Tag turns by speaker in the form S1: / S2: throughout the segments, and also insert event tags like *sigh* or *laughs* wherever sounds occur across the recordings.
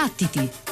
S1: Battiti!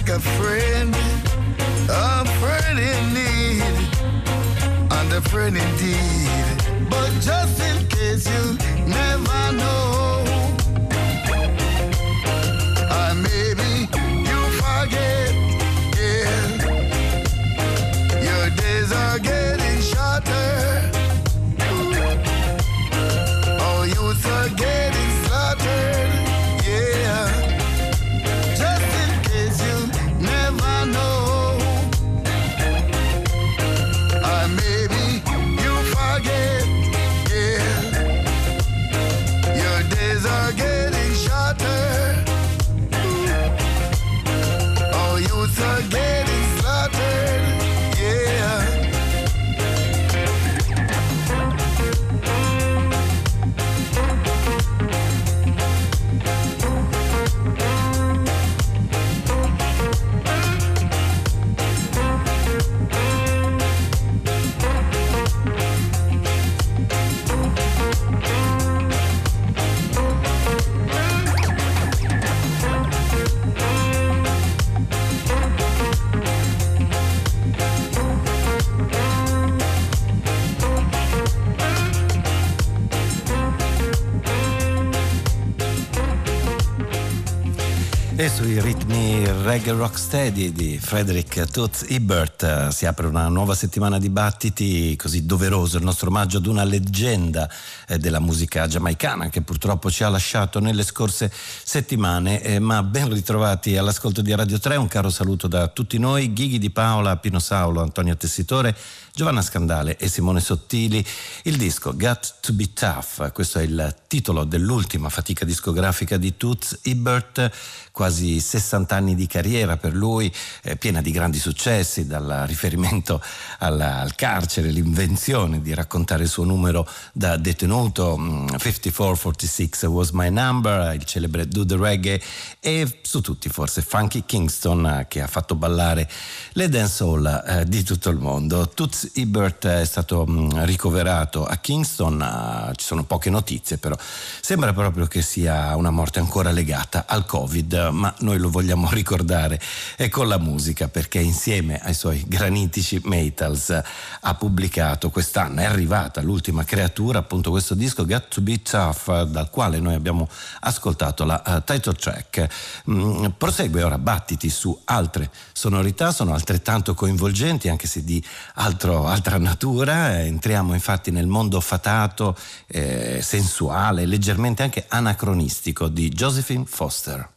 S1: like a friend, a friend in need, and a friend indeed. But just in case you never know.
S2: Sui ritmi reggae rocksteady di Frederick Tooth Ebert si apre una nuova settimana di battiti così doveroso il nostro omaggio ad una leggenda eh, della musica giamaicana che purtroppo ci ha lasciato nelle scorse settimane eh, ma ben ritrovati all'ascolto di Radio 3 un caro saluto da tutti noi. Ghighi di Paola, Pino Saulo, Antonio Tessitore Giovanna Scandale e Simone Sottili il disco Got to be Tough questo è il titolo dell'ultima fatica discografica di Tooth Ebert quasi quasi 60 anni di carriera per lui, eh, piena di grandi successi, dal riferimento alla, al carcere, l'invenzione di raccontare il suo numero da detenuto, 5446 mm, was my number, il celebre Do the Reggae e su tutti forse Funky Kingston che ha fatto ballare le dancehall eh, di tutto il mondo. Toots Ebert è stato mm, ricoverato a Kingston, uh, ci sono poche notizie però sembra proprio che sia una morte ancora legata al Covid, ma noi lo vogliamo *laughs* ricordare e con la musica perché insieme ai suoi granitici Metals ha pubblicato quest'anno, è arrivata l'ultima creatura, appunto questo disco Got to Be Tough dal quale noi abbiamo ascoltato la uh, title track. Mm, prosegue ora battiti su altre sonorità, sono altrettanto coinvolgenti anche se di altro, altra natura, entriamo infatti nel mondo fatato, eh, sensuale, leggermente anche anacronistico di Josephine Foster.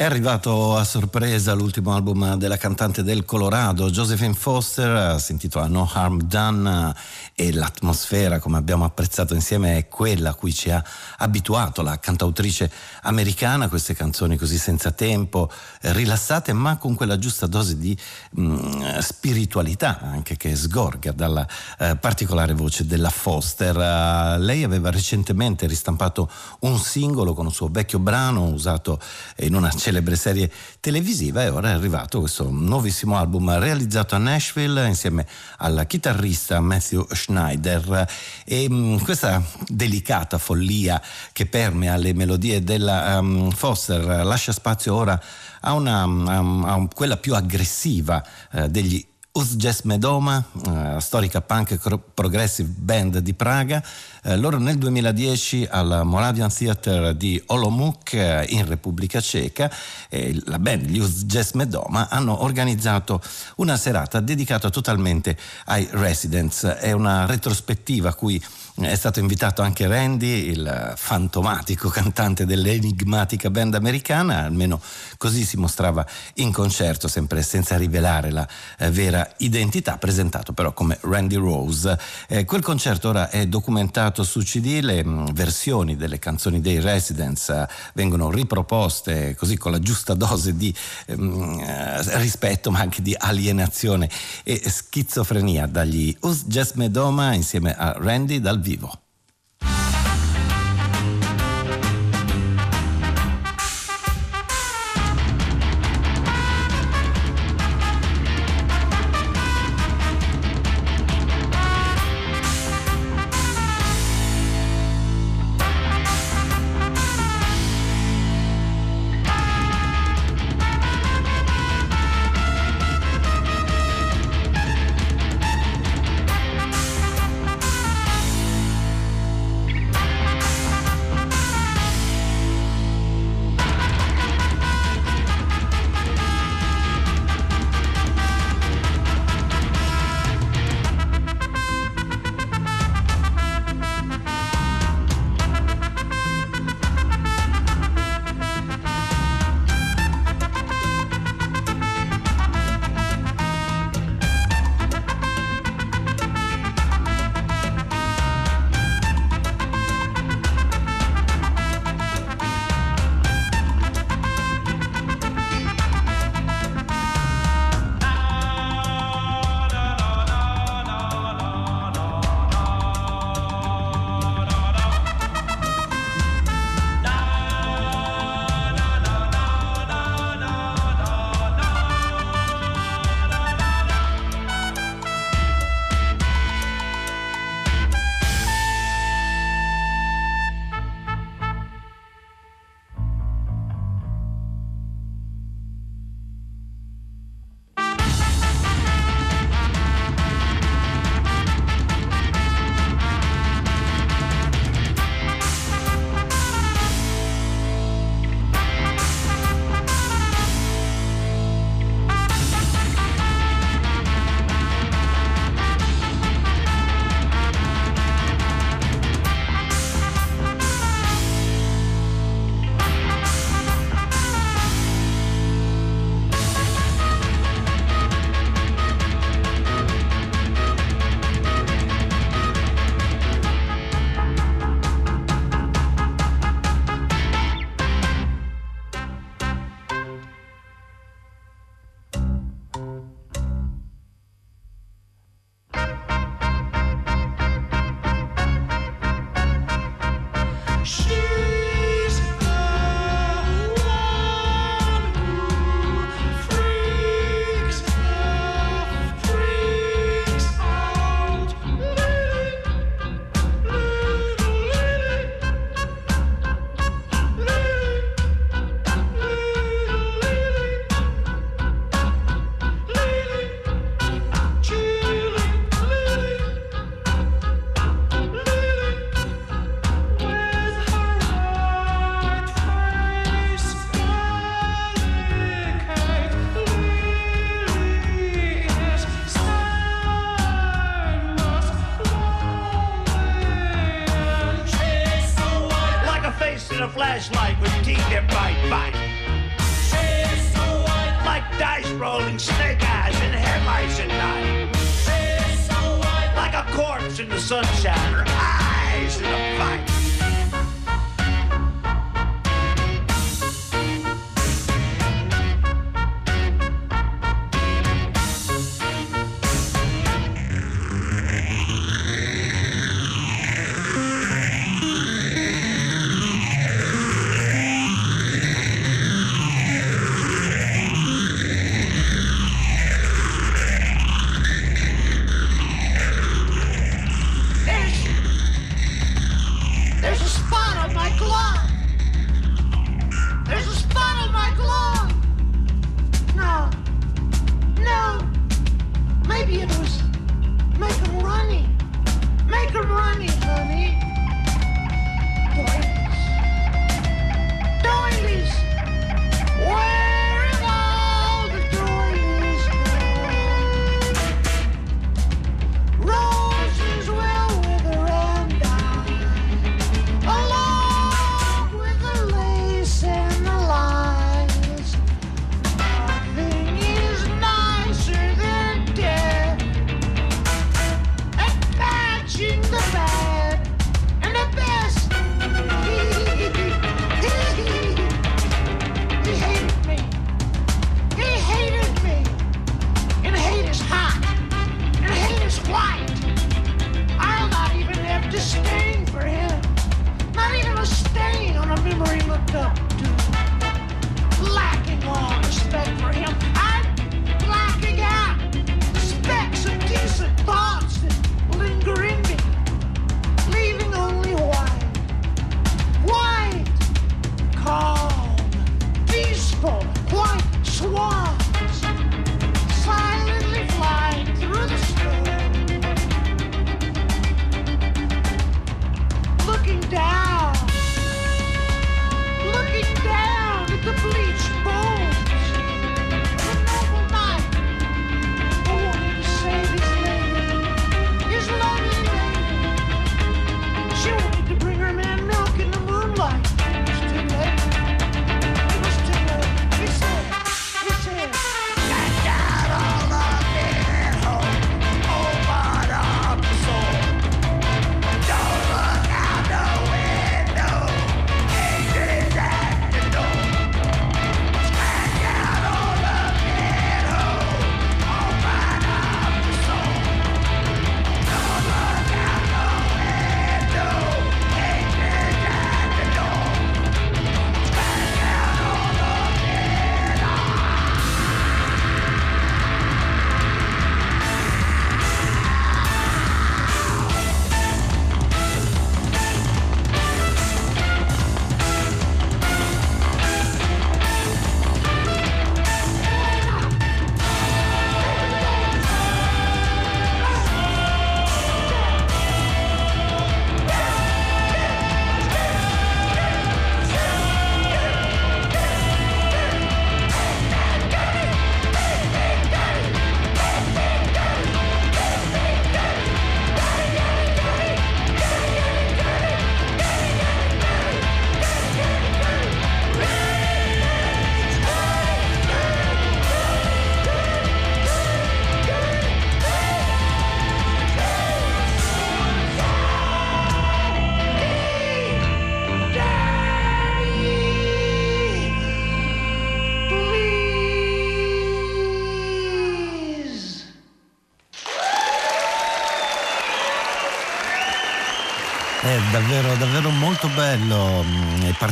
S2: È arrivato a sorpresa l'ultimo album della cantante del Colorado, Josephine Foster, si intitola No Harm Done e l'atmosfera, come abbiamo apprezzato insieme, è quella a cui ci ha abituato la cantautrice americana, queste canzoni così senza tempo, rilassate ma con quella giusta dose di mh, mm, spiritualità anche che sgorga dalla eh, particolare voce della Foster. Uh, lei aveva recentemente ristampato un singolo con un suo vecchio brano usato in una celebre serie televisiva e ora è arrivato questo nuovissimo album realizzato a Nashville insieme al chitarrista Matthew Schneider. E mh, mm, questa delicata follia che permea le melodie della um, Foster lascia spazio ora a, una, um, a quella più aggressiva uh, degli Uz Jazz Medoma, uh, storica punk progressive band di Praga, uh, loro nel 2010 al Moravian Theater di Olomouc uh, in Repubblica Ceca, la band, gli Uz Jazz Medoma, hanno organizzato una serata dedicata totalmente ai residents. È una retrospettiva a cui è stato invitato anche Randy, il fantomatico cantante dell'enigmatica band americana, almeno così si mostrava in concerto, sempre senza rivelare la eh, vera identità, presentato però come Randy Rose. Eh, quel concerto ora è documentato su CD, le mh, mm, versioni delle canzoni dei Residents eh, vengono riproposte così con la giusta dose di mh, mm, eh, rispetto ma anche di alienazione e schizofrenia dagli Us Jazz Medoma insieme a Randy dal vivo vivo.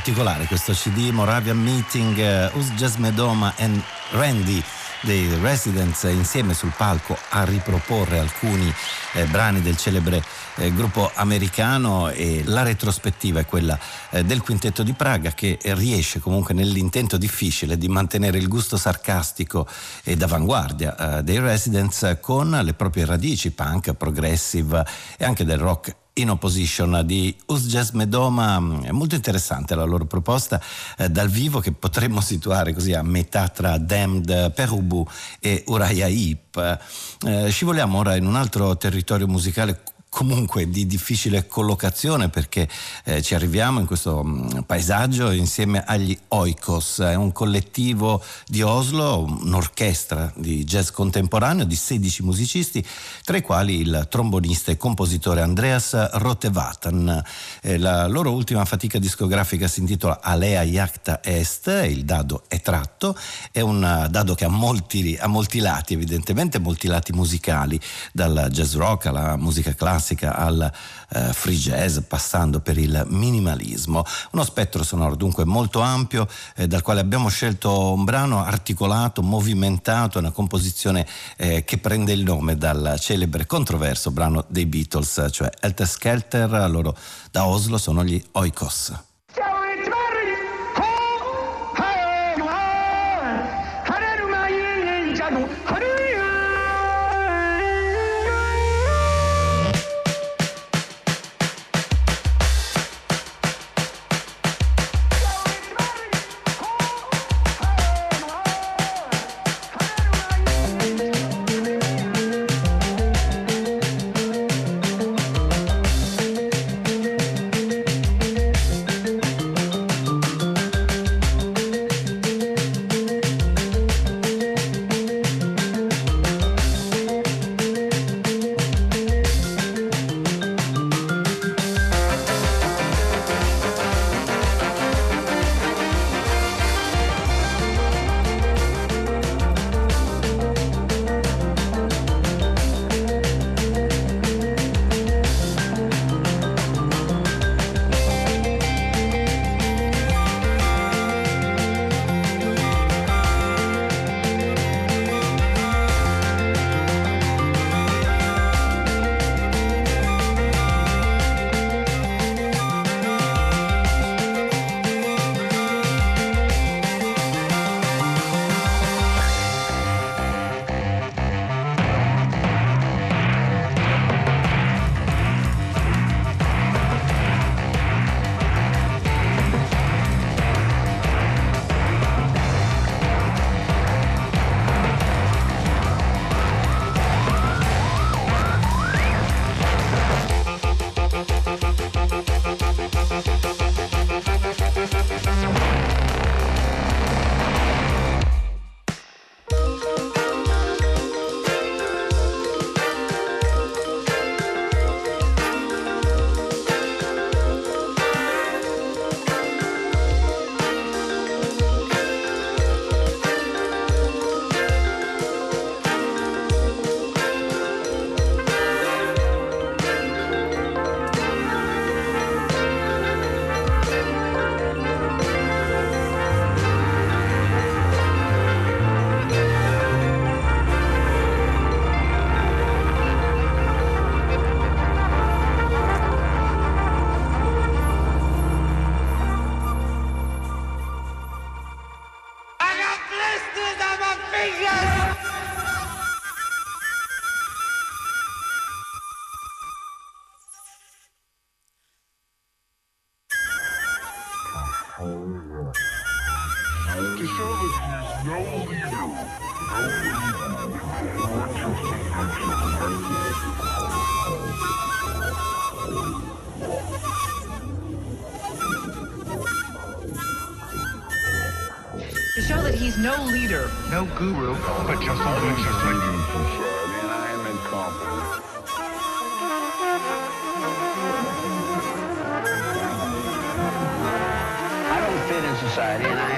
S2: Particolare questo CD Moravia Meeting, uh, Us Jazz Medoma e Randy dei Residents insieme sul palco a riproporre alcuni eh, brani del celebre eh, gruppo americano e la retrospettiva è quella eh, del quintetto di Praga che riesce comunque nell'intento difficile di mantenere il gusto sarcastico e d'avanguardia eh, dei Residents con le proprie radici punk, progressive e anche del rock in opposition di Us Jazz Medoma. È molto interessante la loro proposta eh, dal vivo che potremmo situare così a metà tra Damned Perubu e Uriah Heep. Eh, scivoliamo ora in un altro territorio musicale comunque di difficile collocazione perché eh, ci arriviamo in questo mh, mm, paesaggio insieme agli Oikos, è un collettivo di Oslo, un'orchestra di jazz contemporaneo di 16 musicisti, tra i quali il trombonista e compositore Andreas Rotevatan. Eh, la loro ultima fatica discografica si intitola Alea Iacta Est, il dado è tratto, è un dado che ha molti, ha molti lati, evidentemente molti lati musicali, dal jazz rock alla musica classica al eh, free jazz, passando per il minimalismo. Uno spettro sonoro dunque molto ampio, eh, dal quale abbiamo scelto un brano articolato, movimentato, una composizione eh, che prende il nome dal celebre controverso brano dei Beatles, cioè Helter Skelter, loro da Oslo sono gli Oikos.
S3: Guru, but just a lunatic.
S4: I don't fit in society, and I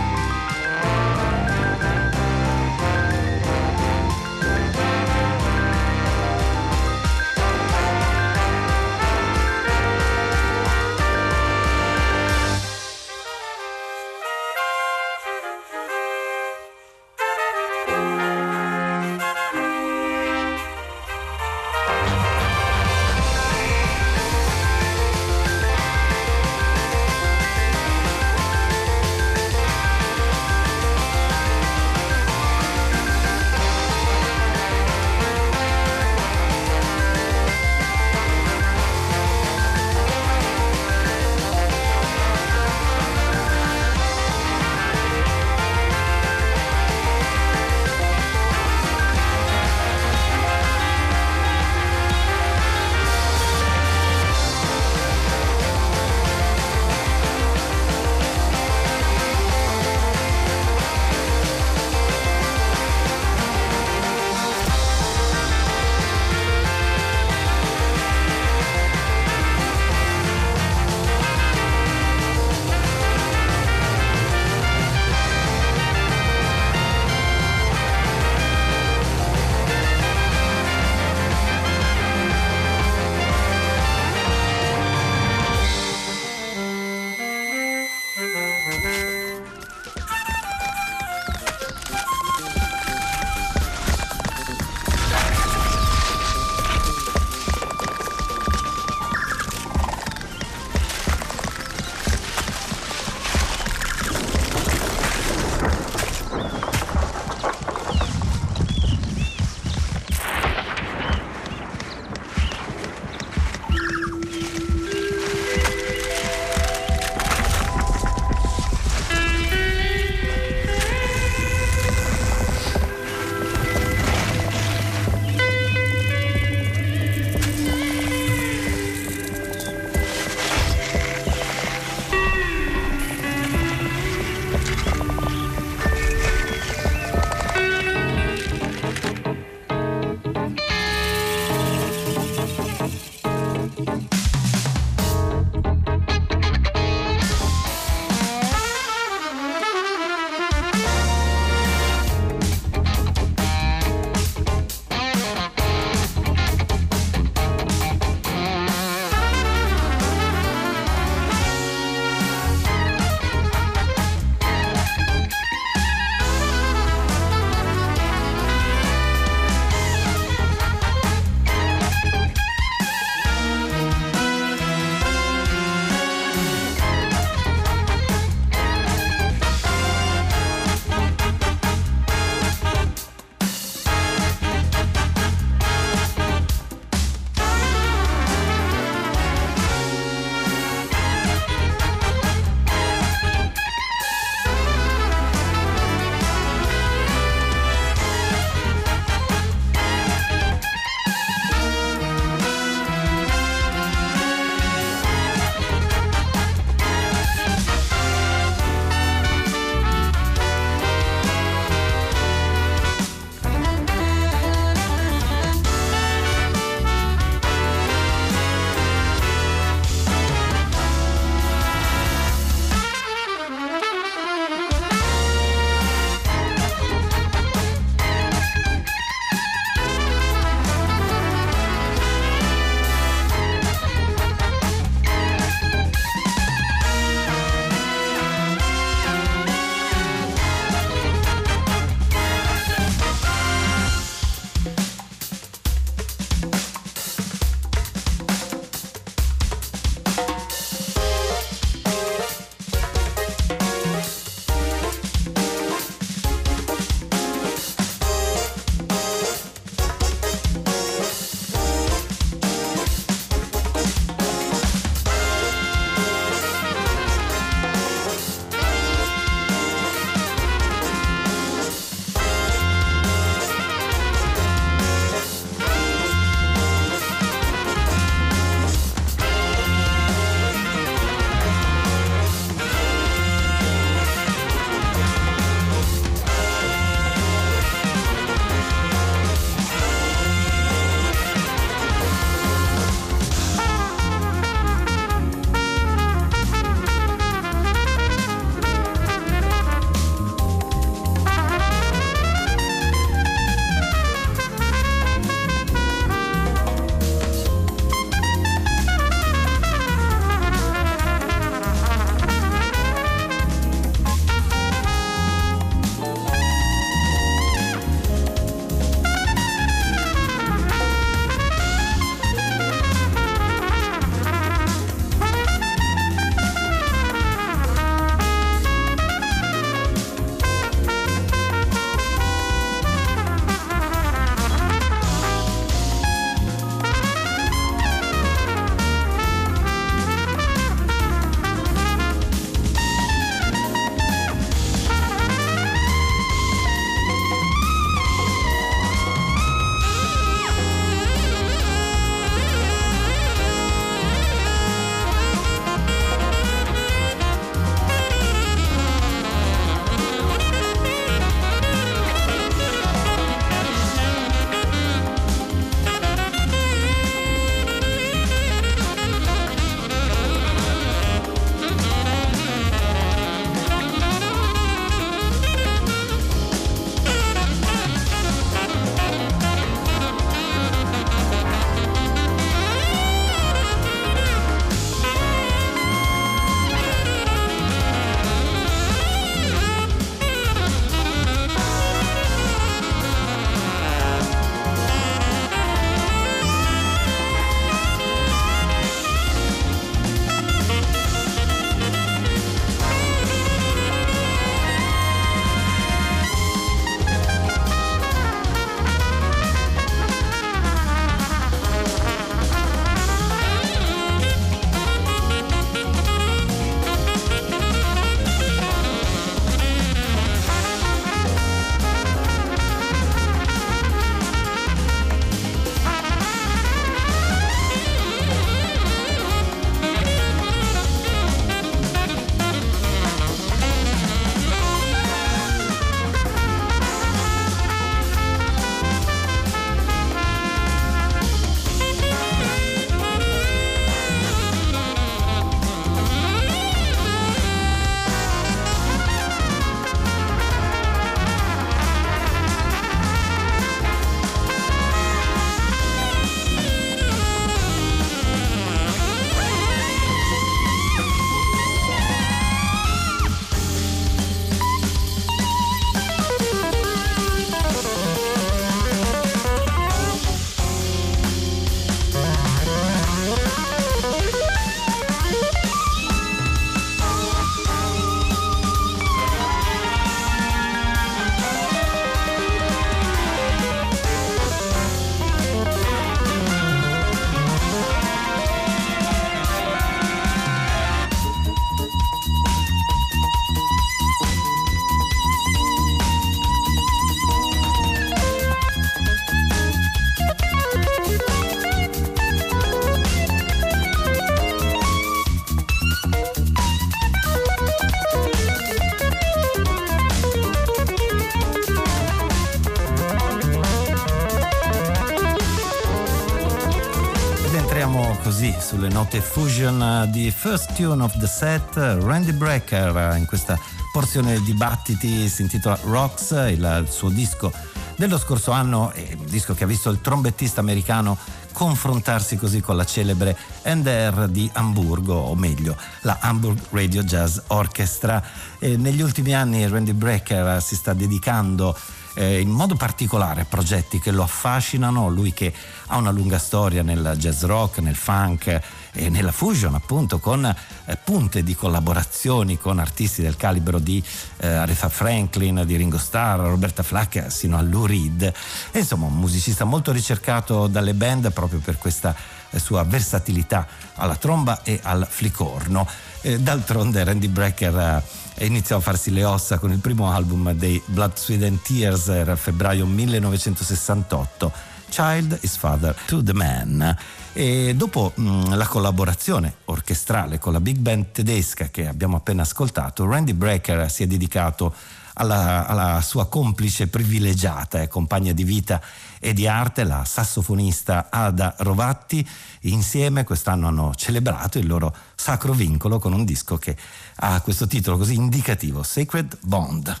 S2: fusion di First Tune of the Set, Randy Brecker in questa porzione di dibattiti si intitola Rocks, il suo disco dello scorso anno, disco che ha visto il trombettista americano confrontarsi così con la celebre NDR di Hamburgo, o meglio, la Hamburg Radio Jazz Orchestra. E negli ultimi anni Randy Brecker si sta dedicando eh, in modo particolare progetti che lo affascinano, lui che ha una lunga storia nel jazz rock, nel funk e nella fusion appunto con eh, punte di collaborazioni con artisti del calibro di eh, Aretha Franklin, di Ringo Starr, Roberta Flack sino a Lou Reed e insomma un musicista molto ricercato dalle band proprio per questa eh, sua versatilità alla tromba e al flicorno. Eh, d'altronde Randy Brecker e iniziò a farsi le ossa con il primo album dei Blood, Sweat and Tears, era febbraio 1968, Child is Father to the Man. E dopo mh, mm, la collaborazione orchestrale con la big band tedesca che abbiamo appena ascoltato, Randy Brecker si è dedicato alla, alla sua complice privilegiata e compagna di vita e di arte, la sassofonista Ada Rovatti. Insieme quest'anno hanno celebrato il loro sacro vincolo con un disco che ha questo titolo così indicativo, Sacred Bond.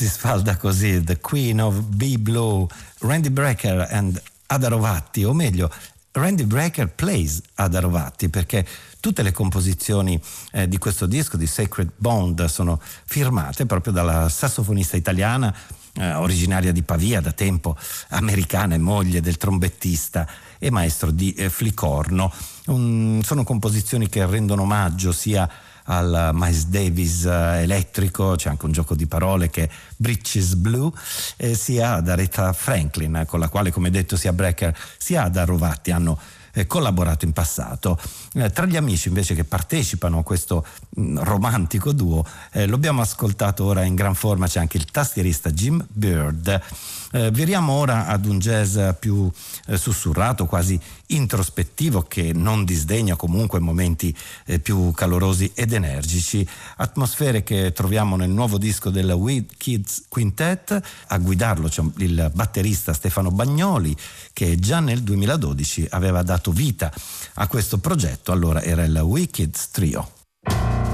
S2: Si sfalda così The Queen of B-Blue, Randy Brecker and Ada Rovatti, o meglio Randy Brecker plays Ada Rovatti perché tutte le composizioni eh, di questo disco di Sacred Bond sono firmate proprio dalla sassofonista italiana eh, originaria di Pavia da tempo, americana e moglie del trombettista e maestro di eh, Flicorno. Un, sono composizioni che rendono omaggio sia al Miles Davis eh, elettrico, c'è anche un gioco di parole che è Britches Blue, eh, sia ad Aretha Franklin, con la quale come detto sia Brecker sia Ada Rovatti hanno eh, collaborato in passato. Eh, tra gli amici invece che partecipano a questo mh, mm, romantico duo, eh, lo abbiamo ascoltato ora in gran forma, c'è anche il tastierista Jim Bird. Eh, viriamo ora ad un jazz più eh, sussurrato, quasi introspettivo, che non disdegna comunque momenti eh, più calorosi ed energici. Atmosfere che troviamo nel nuovo disco della We Kids Quintet. A guidarlo c'è il batterista Stefano Bagnoli, che già nel 2012 aveva dato vita a questo progetto, allora era il Kids Trio.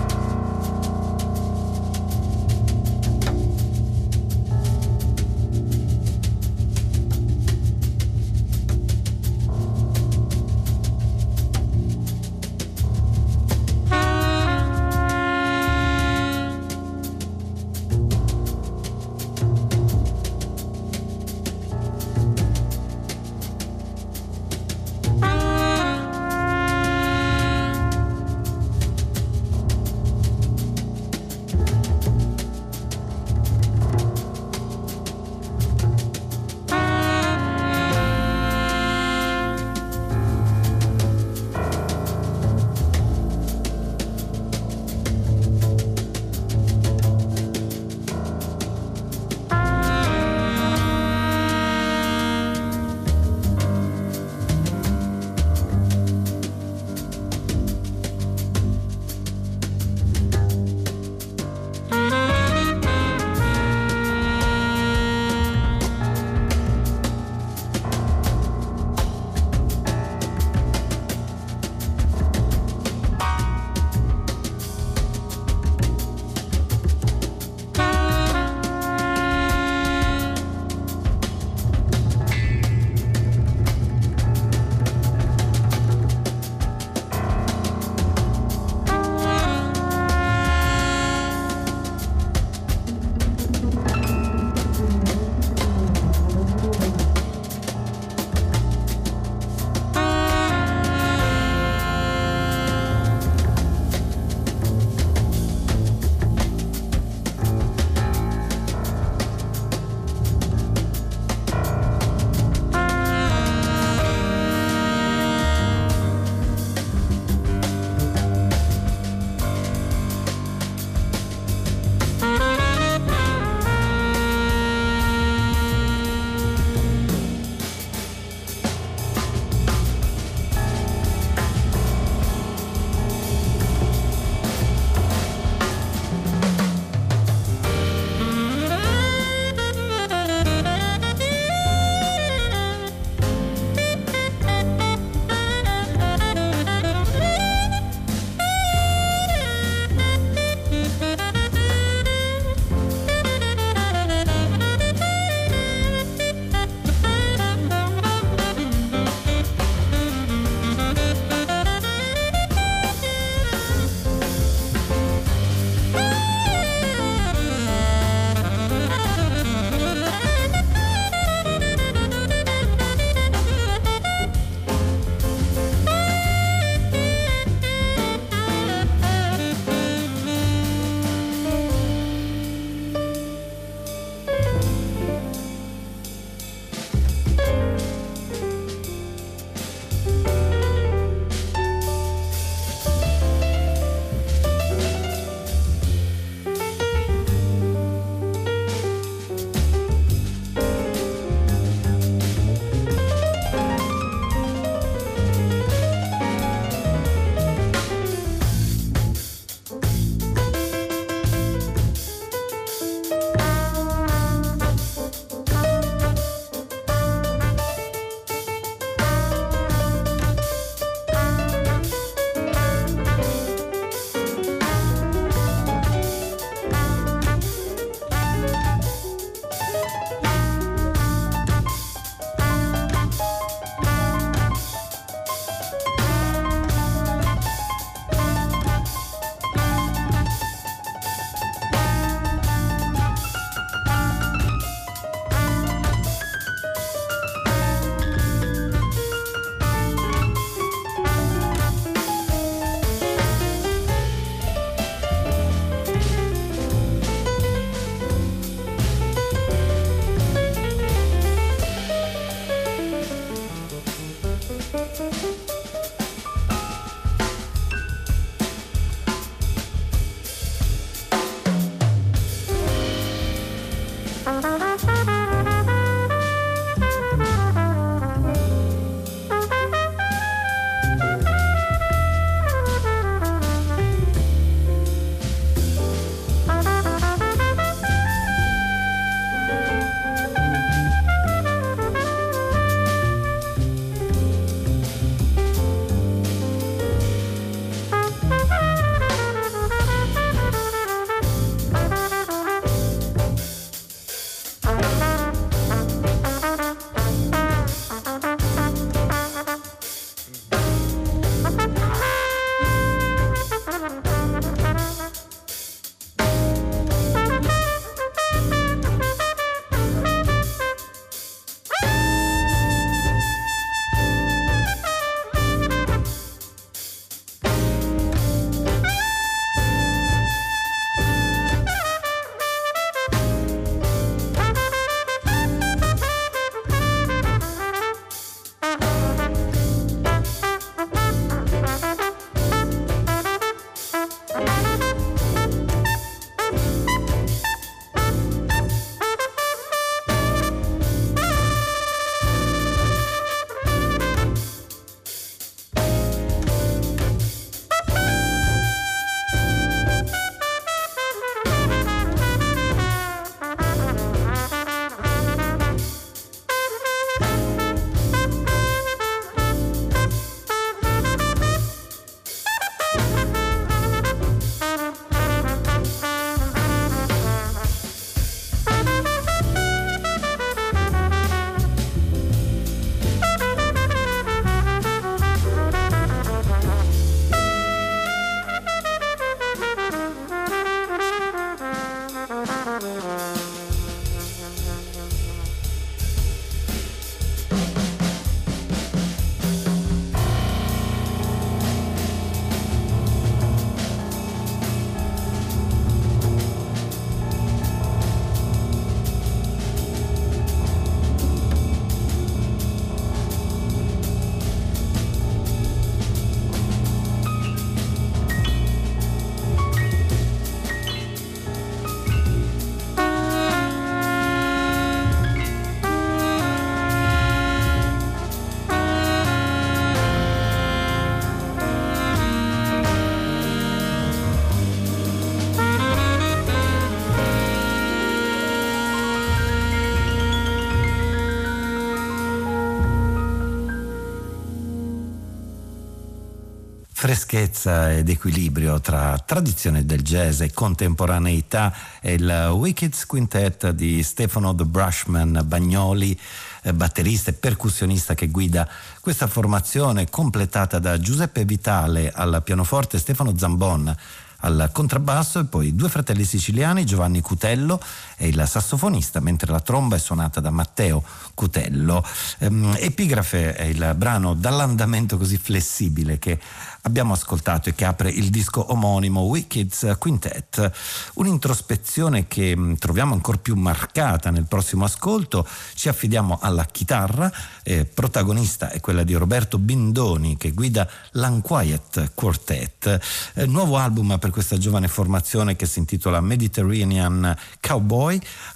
S2: Freschezza ed equilibrio tra tradizione del jazz e contemporaneità è il Wicked Quintet di Stefano The Brushman Bagnoli, eh, batterista e percussionista che guida questa formazione completata da Giuseppe Vitale al pianoforte Stefano Zambon al contrabbasso e poi due fratelli siciliani, Giovanni Cutello e il sassofonista, mentre la tromba è suonata da Matteo Cutello. Ehm, Epigrafe è il brano dall'andamento così flessibile che abbiamo ascoltato e che apre il disco omonimo Wickeds Quintet, un'introspezione che mm, troviamo ancora più marcata nel prossimo ascolto, ci affidiamo alla chitarra, eh, protagonista è quella di Roberto Bindoni che guida l'Unquiet Quartet, eh, nuovo album per questa giovane formazione che si intitola Mediterranean Cowboy,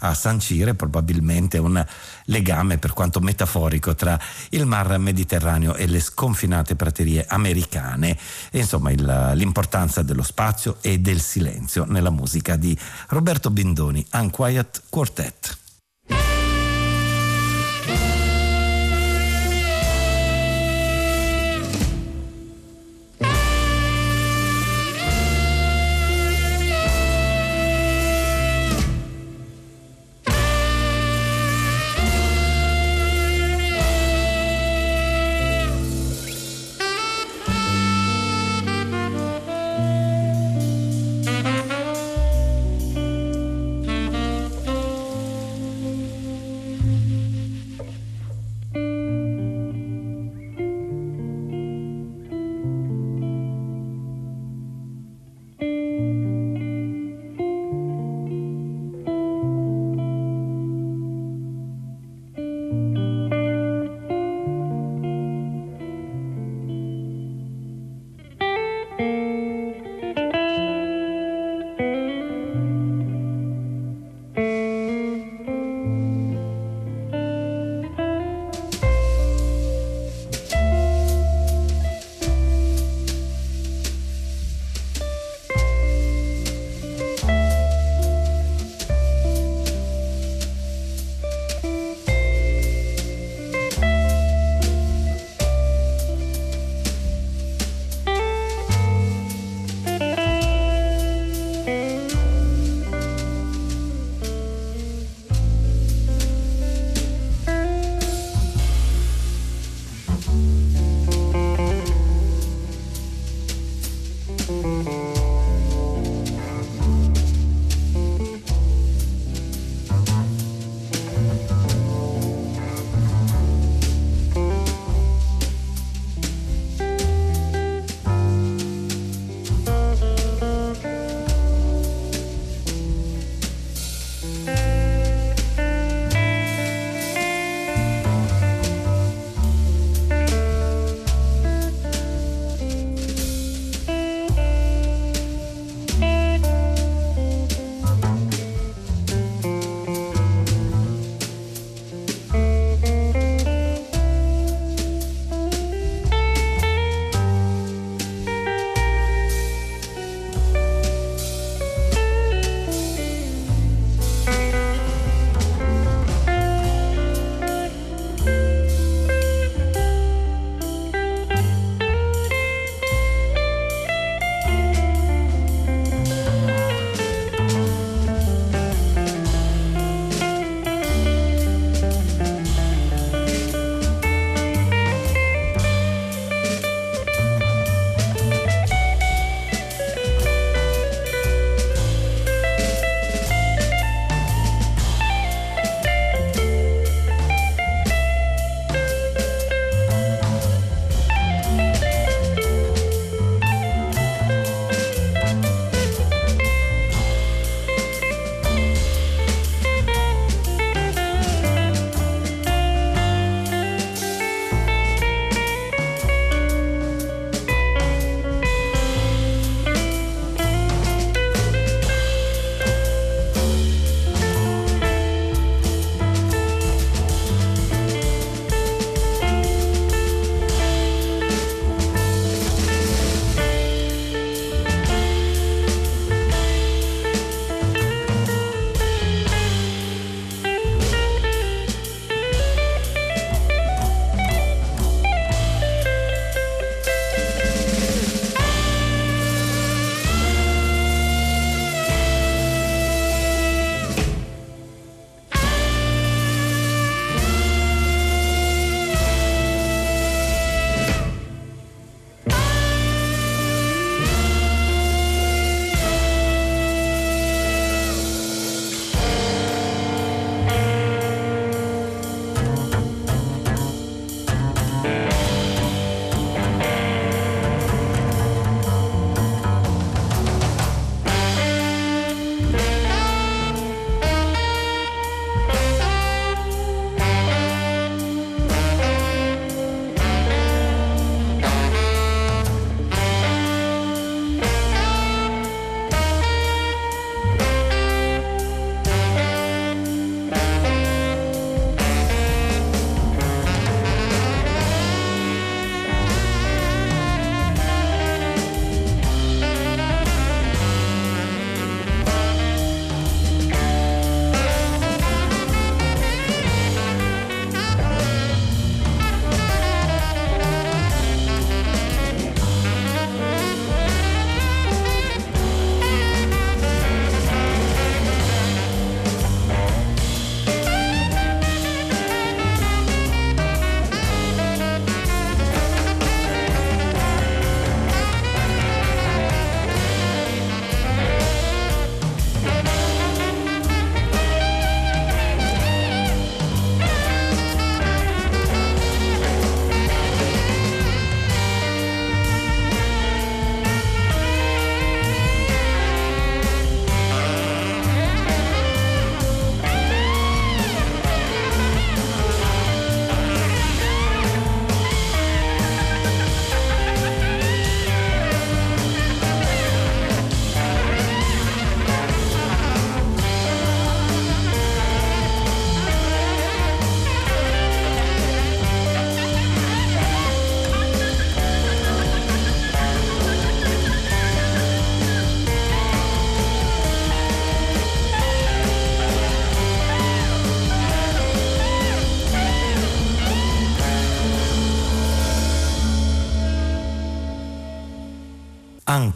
S2: a sancire probabilmente un legame per quanto metaforico tra il mar Mediterraneo e le sconfinate praterie americane e insomma il, l'importanza dello spazio e del silenzio nella musica di Roberto Bindoni, Unquiet Quartet.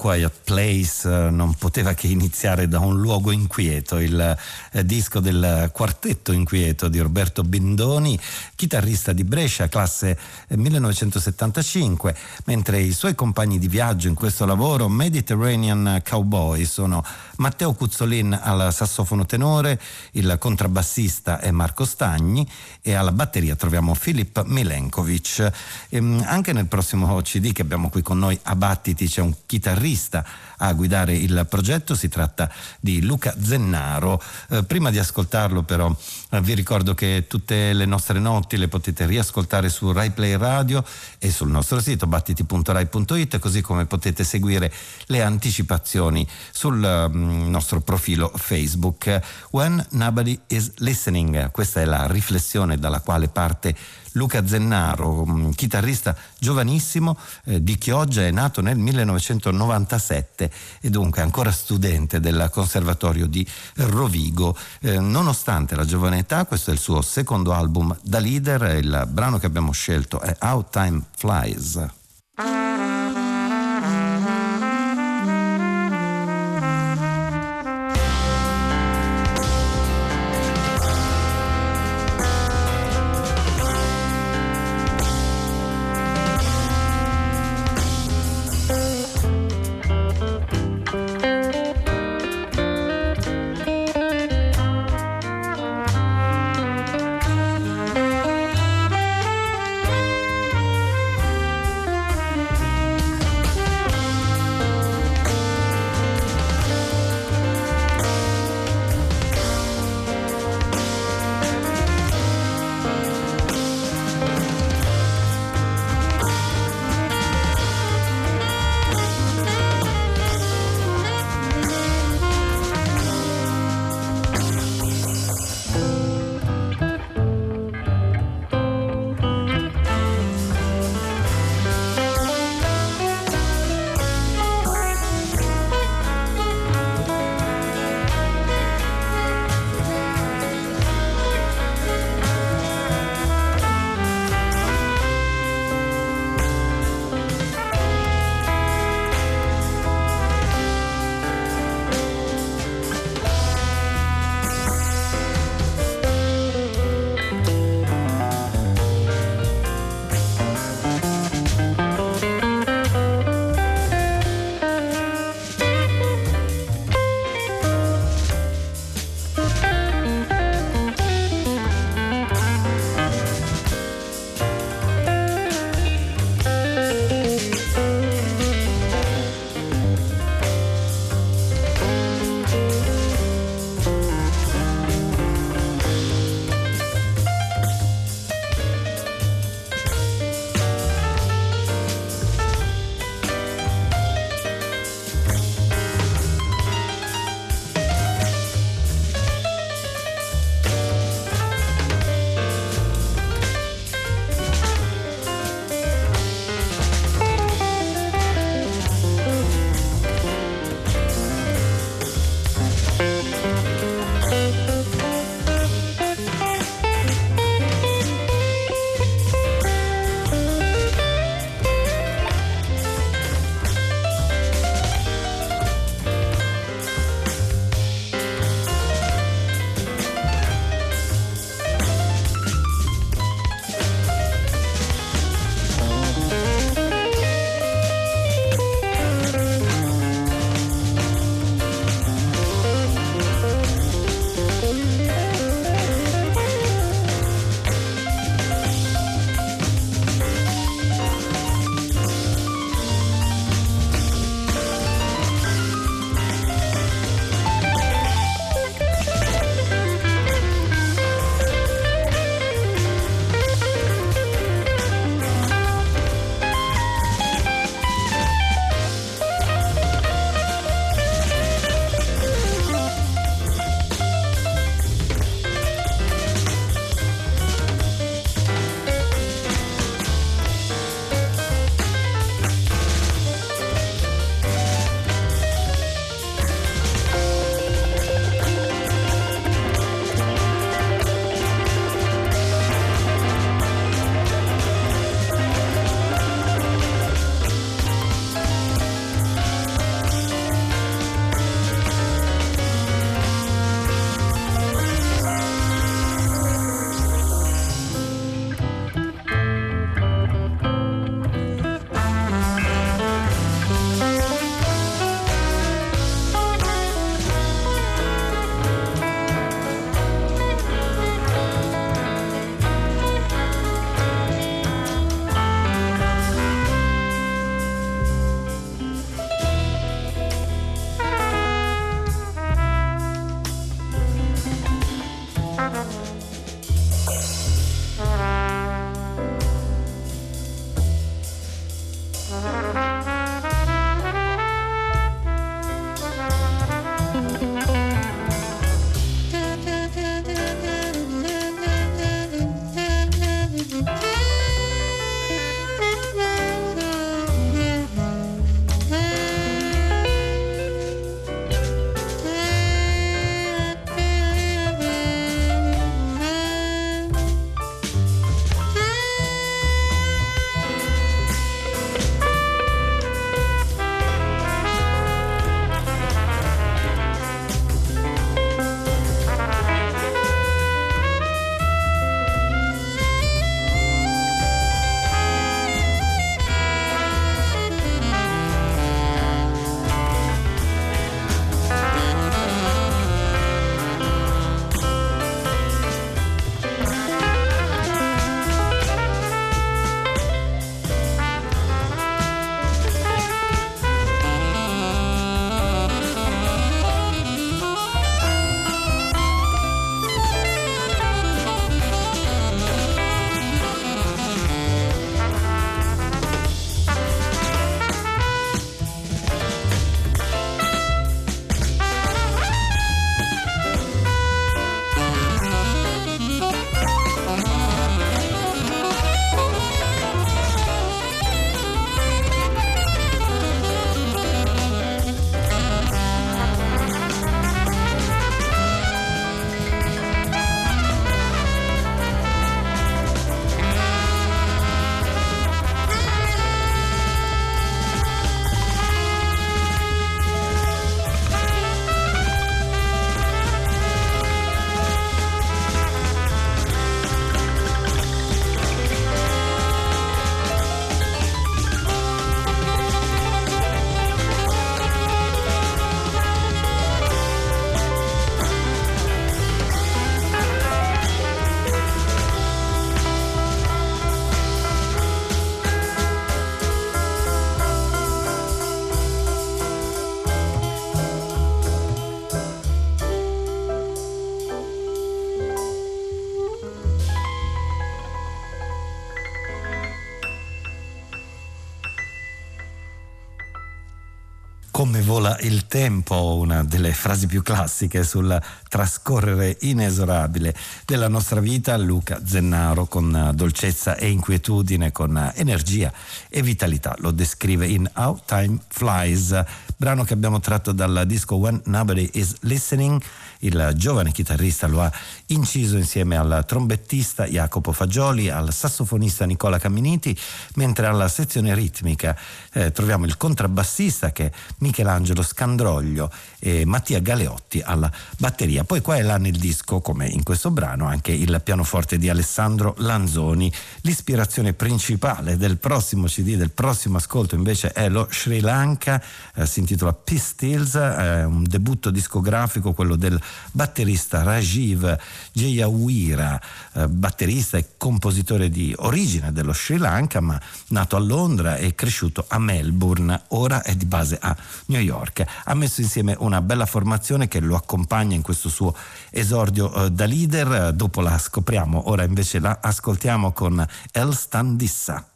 S2: Unquiet Place eh, non poteva che iniziare da un luogo inquieto, il eh, disco del quartetto inquieto di Roberto Bindoni, chitarrista di Brescia, classe 1975, eh, mentre i suoi compagni di viaggio in questo lavoro, Mediterranean Cowboy, sono Matteo Cuzzolin al sassofono tenore, il contrabbassista è Marco Stagni e alla batteria troviamo Filip Milenkovic. Ehm, anche nel prossimo CD che abbiamo qui con noi a Battiti c'è un chitarrista a guidare il progetto, si tratta di Luca Zennaro. Eh, prima di ascoltarlo però eh, vi ricordo che tutte le nostre notti le potete riascoltare su Rai Play Radio e sul nostro sito battiti.rai.it così come potete seguire le anticipazioni sul um, nostro profilo Facebook. When Nobody is Listening, questa è la riflessione dalla quale parte Luca Zennaro, mm, chitarrista giovanissimo eh, di Chioggia, è nato nel 1997 e dunque ancora studente del Conservatorio di Rovigo. Eh, nonostante la giovane età, questo è il suo secondo album da leader, il brano che abbiamo scelto è How Time Flies. Il tempo, una delle frasi più classiche sul trascorrere inesorabile della nostra vita, Luca Zennaro con dolcezza e inquietudine, con energia e vitalità. Lo descrive in How Time Flies, brano che abbiamo tratto dal disco When Nobody Is Listening il giovane chitarrista lo ha inciso insieme al trombettista Jacopo Fagioli, al sassofonista Nicola Camminiti, mentre alla sezione ritmica eh, troviamo il contrabbassista che è Michelangelo Scandroglio e Mattia Galeotti alla batteria. Poi qua e là nel disco, come in questo brano, anche il pianoforte di Alessandro Lanzoni. L'ispirazione principale del prossimo CD, del prossimo ascolto invece è lo Sri Lanka, eh, si intitola Pistols, eh, un debutto discografico, quello del batterista Rajiv Jayawira, eh, batterista e compositore di origine dello Sri Lanka, ma nato a Londra e cresciuto a Melbourne, ora è di base a New York. Ha messo insieme una bella formazione che lo accompagna in questo suo esordio eh, da leader, dopo la scopriamo, ora invece la ascoltiamo con El Standissa.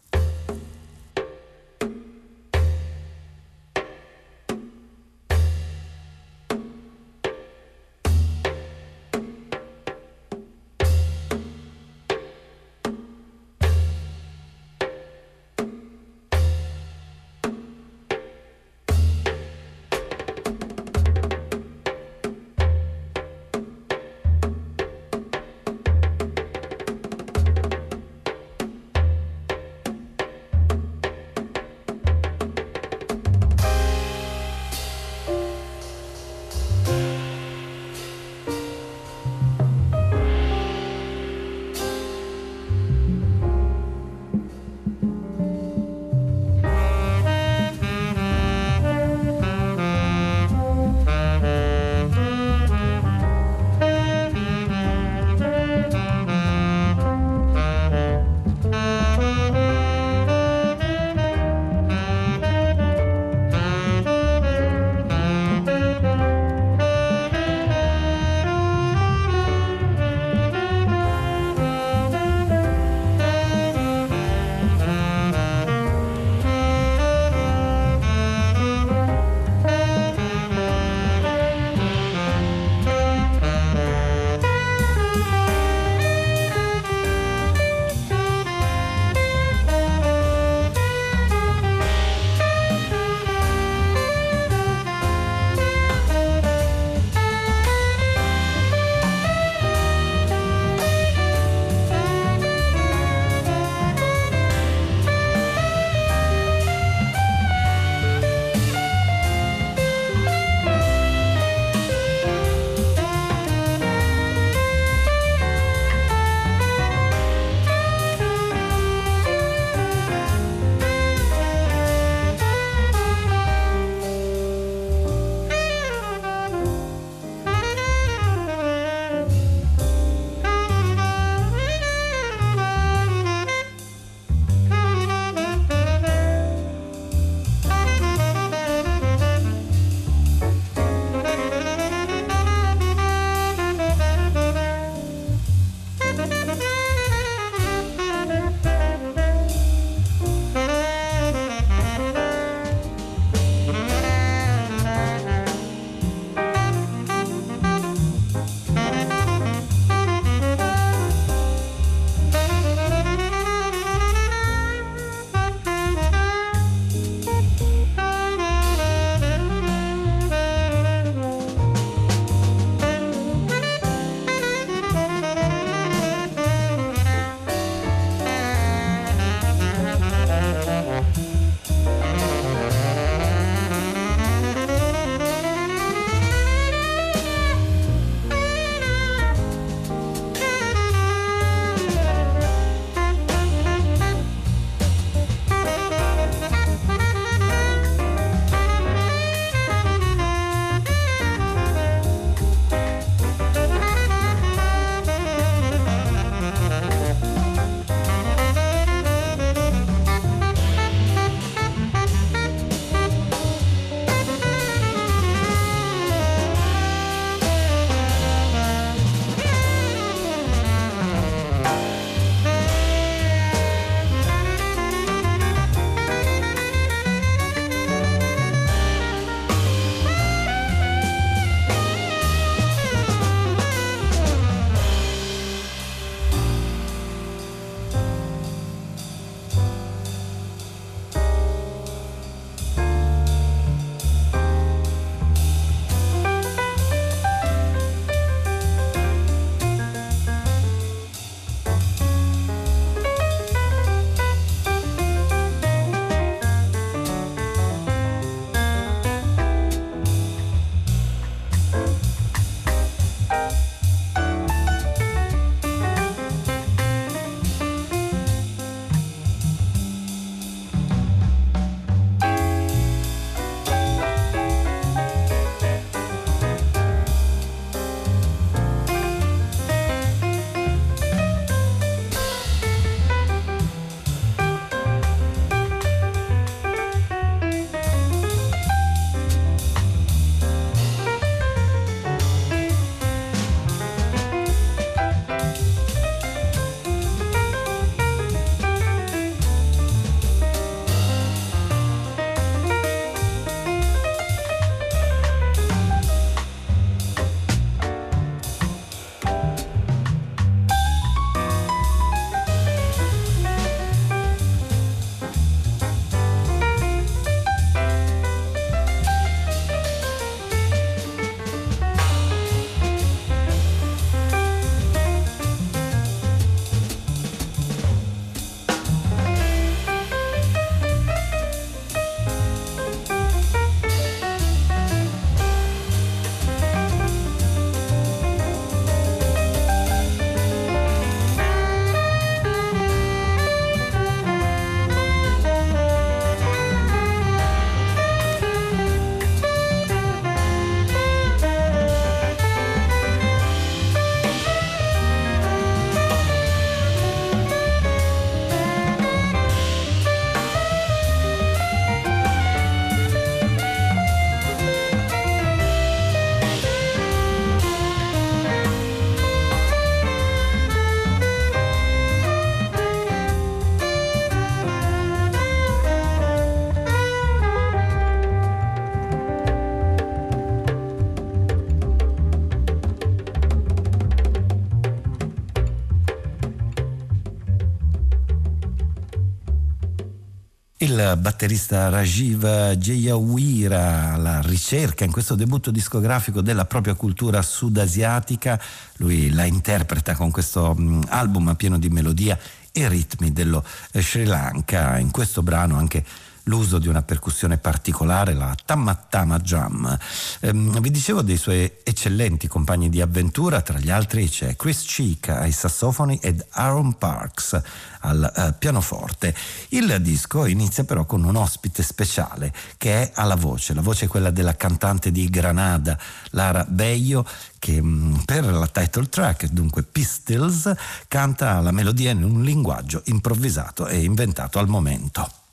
S5: Batterista Rajiv Jayawira alla ricerca in questo debutto discografico della propria cultura sudasiatica, lui la interpreta con questo mm, album pieno di melodia e ritmi dello Sri Lanka. In questo brano anche l'uso di una percussione particolare, la Tamattama Jam. Ehm, vi dicevo dei suoi eccellenti compagni di avventura, tra gli altri c'è Chris Cheek ai sassofoni ed Aaron Parks al eh, pianoforte. Il disco inizia però con un ospite speciale che è alla voce, la voce è quella della cantante di Granada, Lara Beio, che mm, per la title track, dunque Pistols, canta la melodia in un linguaggio improvvisato e inventato al momento.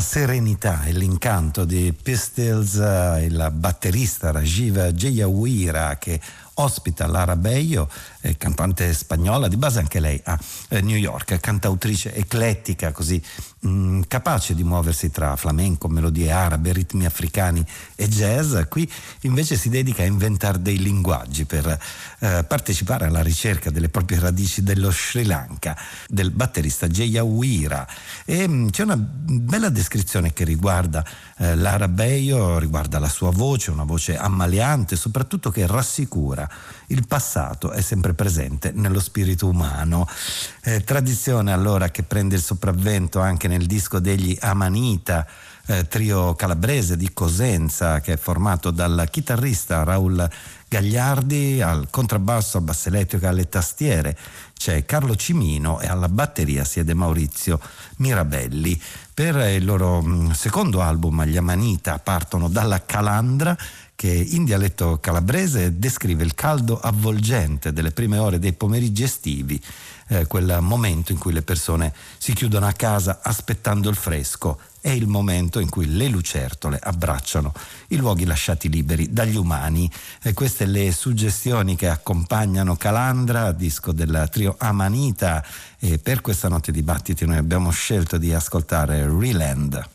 S5: Serenità e l'incanto di Pistols, eh, il batterista Rajiv Jayawira che
S2: ospita Lara Beio, eh, cantante spagnola, di base anche lei a eh, New York, cantautrice eclettica, così mm, capace di muoversi tra flamenco, melodie arabe, ritmi africani e jazz. Qui invece si dedica a inventare dei linguaggi per eh, partecipare alla ricerca delle proprie radici dello Sri Lanka, del batterista Jayawira. E mh, mm, c'è una bella descrizione che riguarda eh, Lara Beio, riguarda la sua voce, una voce ammaliante, soprattutto che rassicura. Il passato è sempre presente nello spirito umano. Eh, tradizione allora che prende il sopravvento anche nel disco degli Amanita. Eh, trio calabrese di Cosenza che è formato dal chitarrista Raul Gagliardi al contrabbasso, al basso elettrico e alle tastiere c'è Carlo Cimino e alla batteria siede Maurizio Mirabelli. Per il loro mm, secondo album, Gli Amanita, partono dalla Calandra che in dialetto calabrese descrive il caldo avvolgente delle prime ore dei pomeriggi estivi, eh, quel momento in cui le persone si chiudono a casa aspettando il fresco è il momento in cui le lucertole abbracciano i luoghi lasciati liberi dagli umani. E queste le suggestioni che accompagnano Calandra, disco del trio Amanita, e per questa notte di battiti noi abbiamo scelto di ascoltare Reland.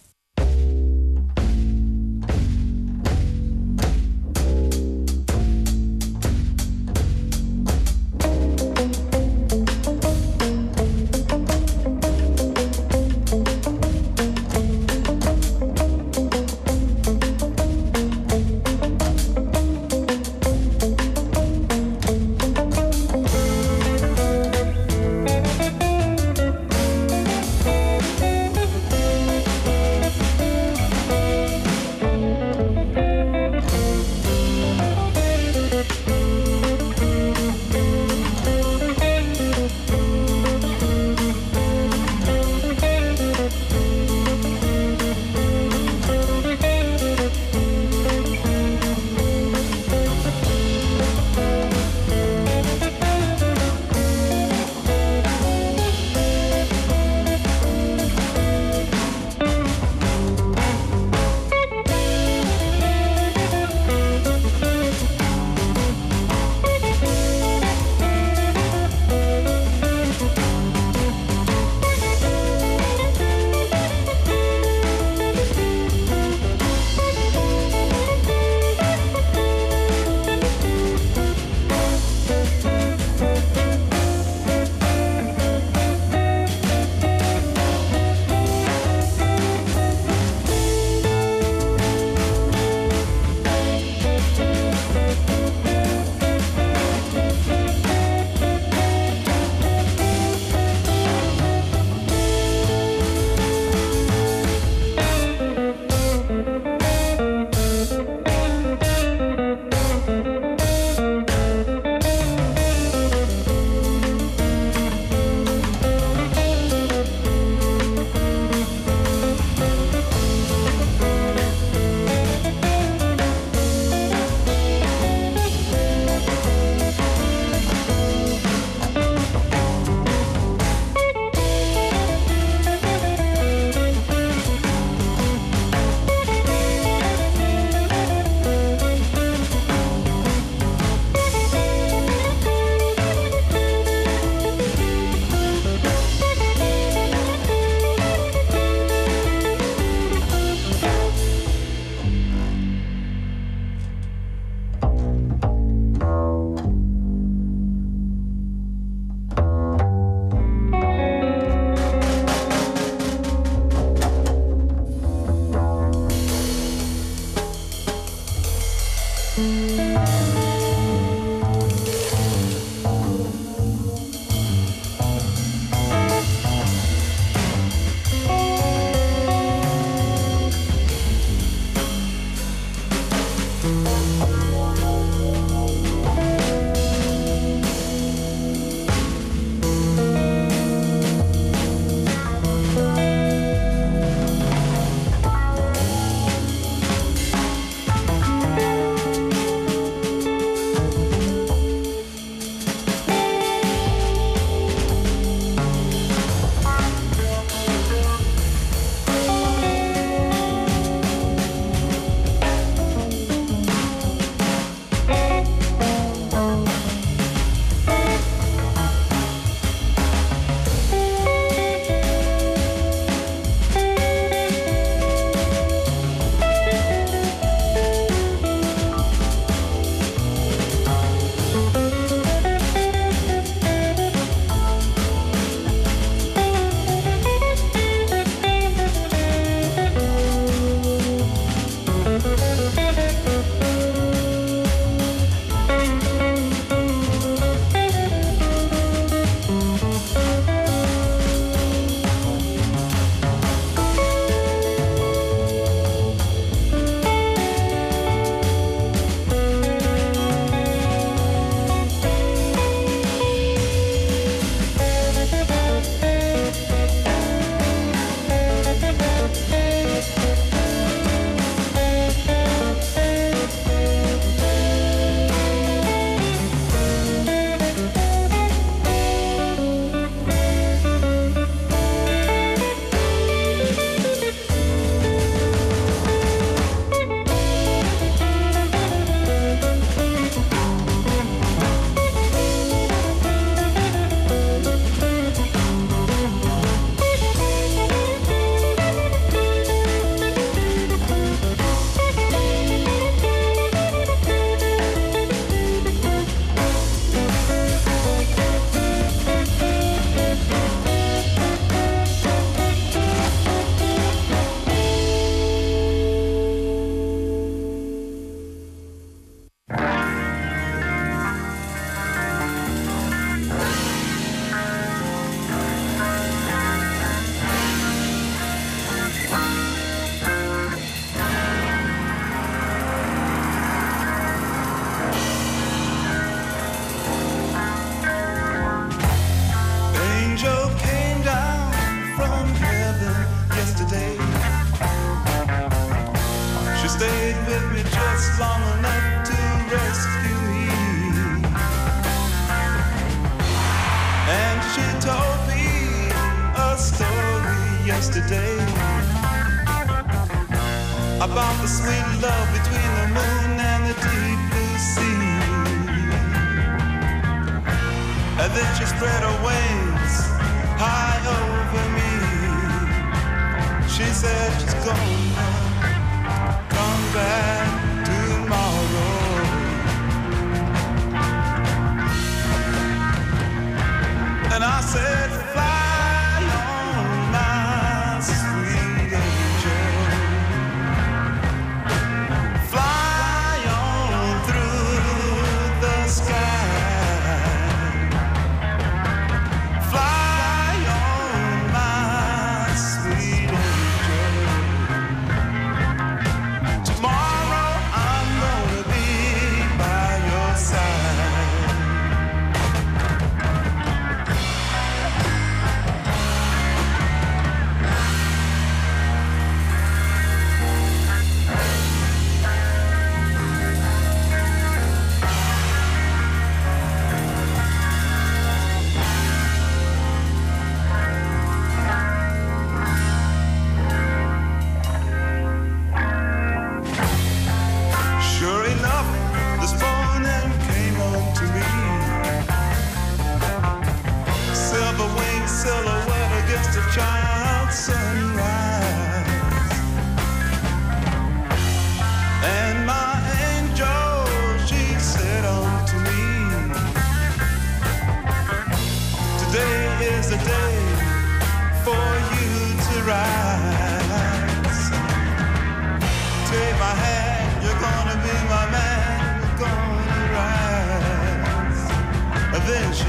S6: Then she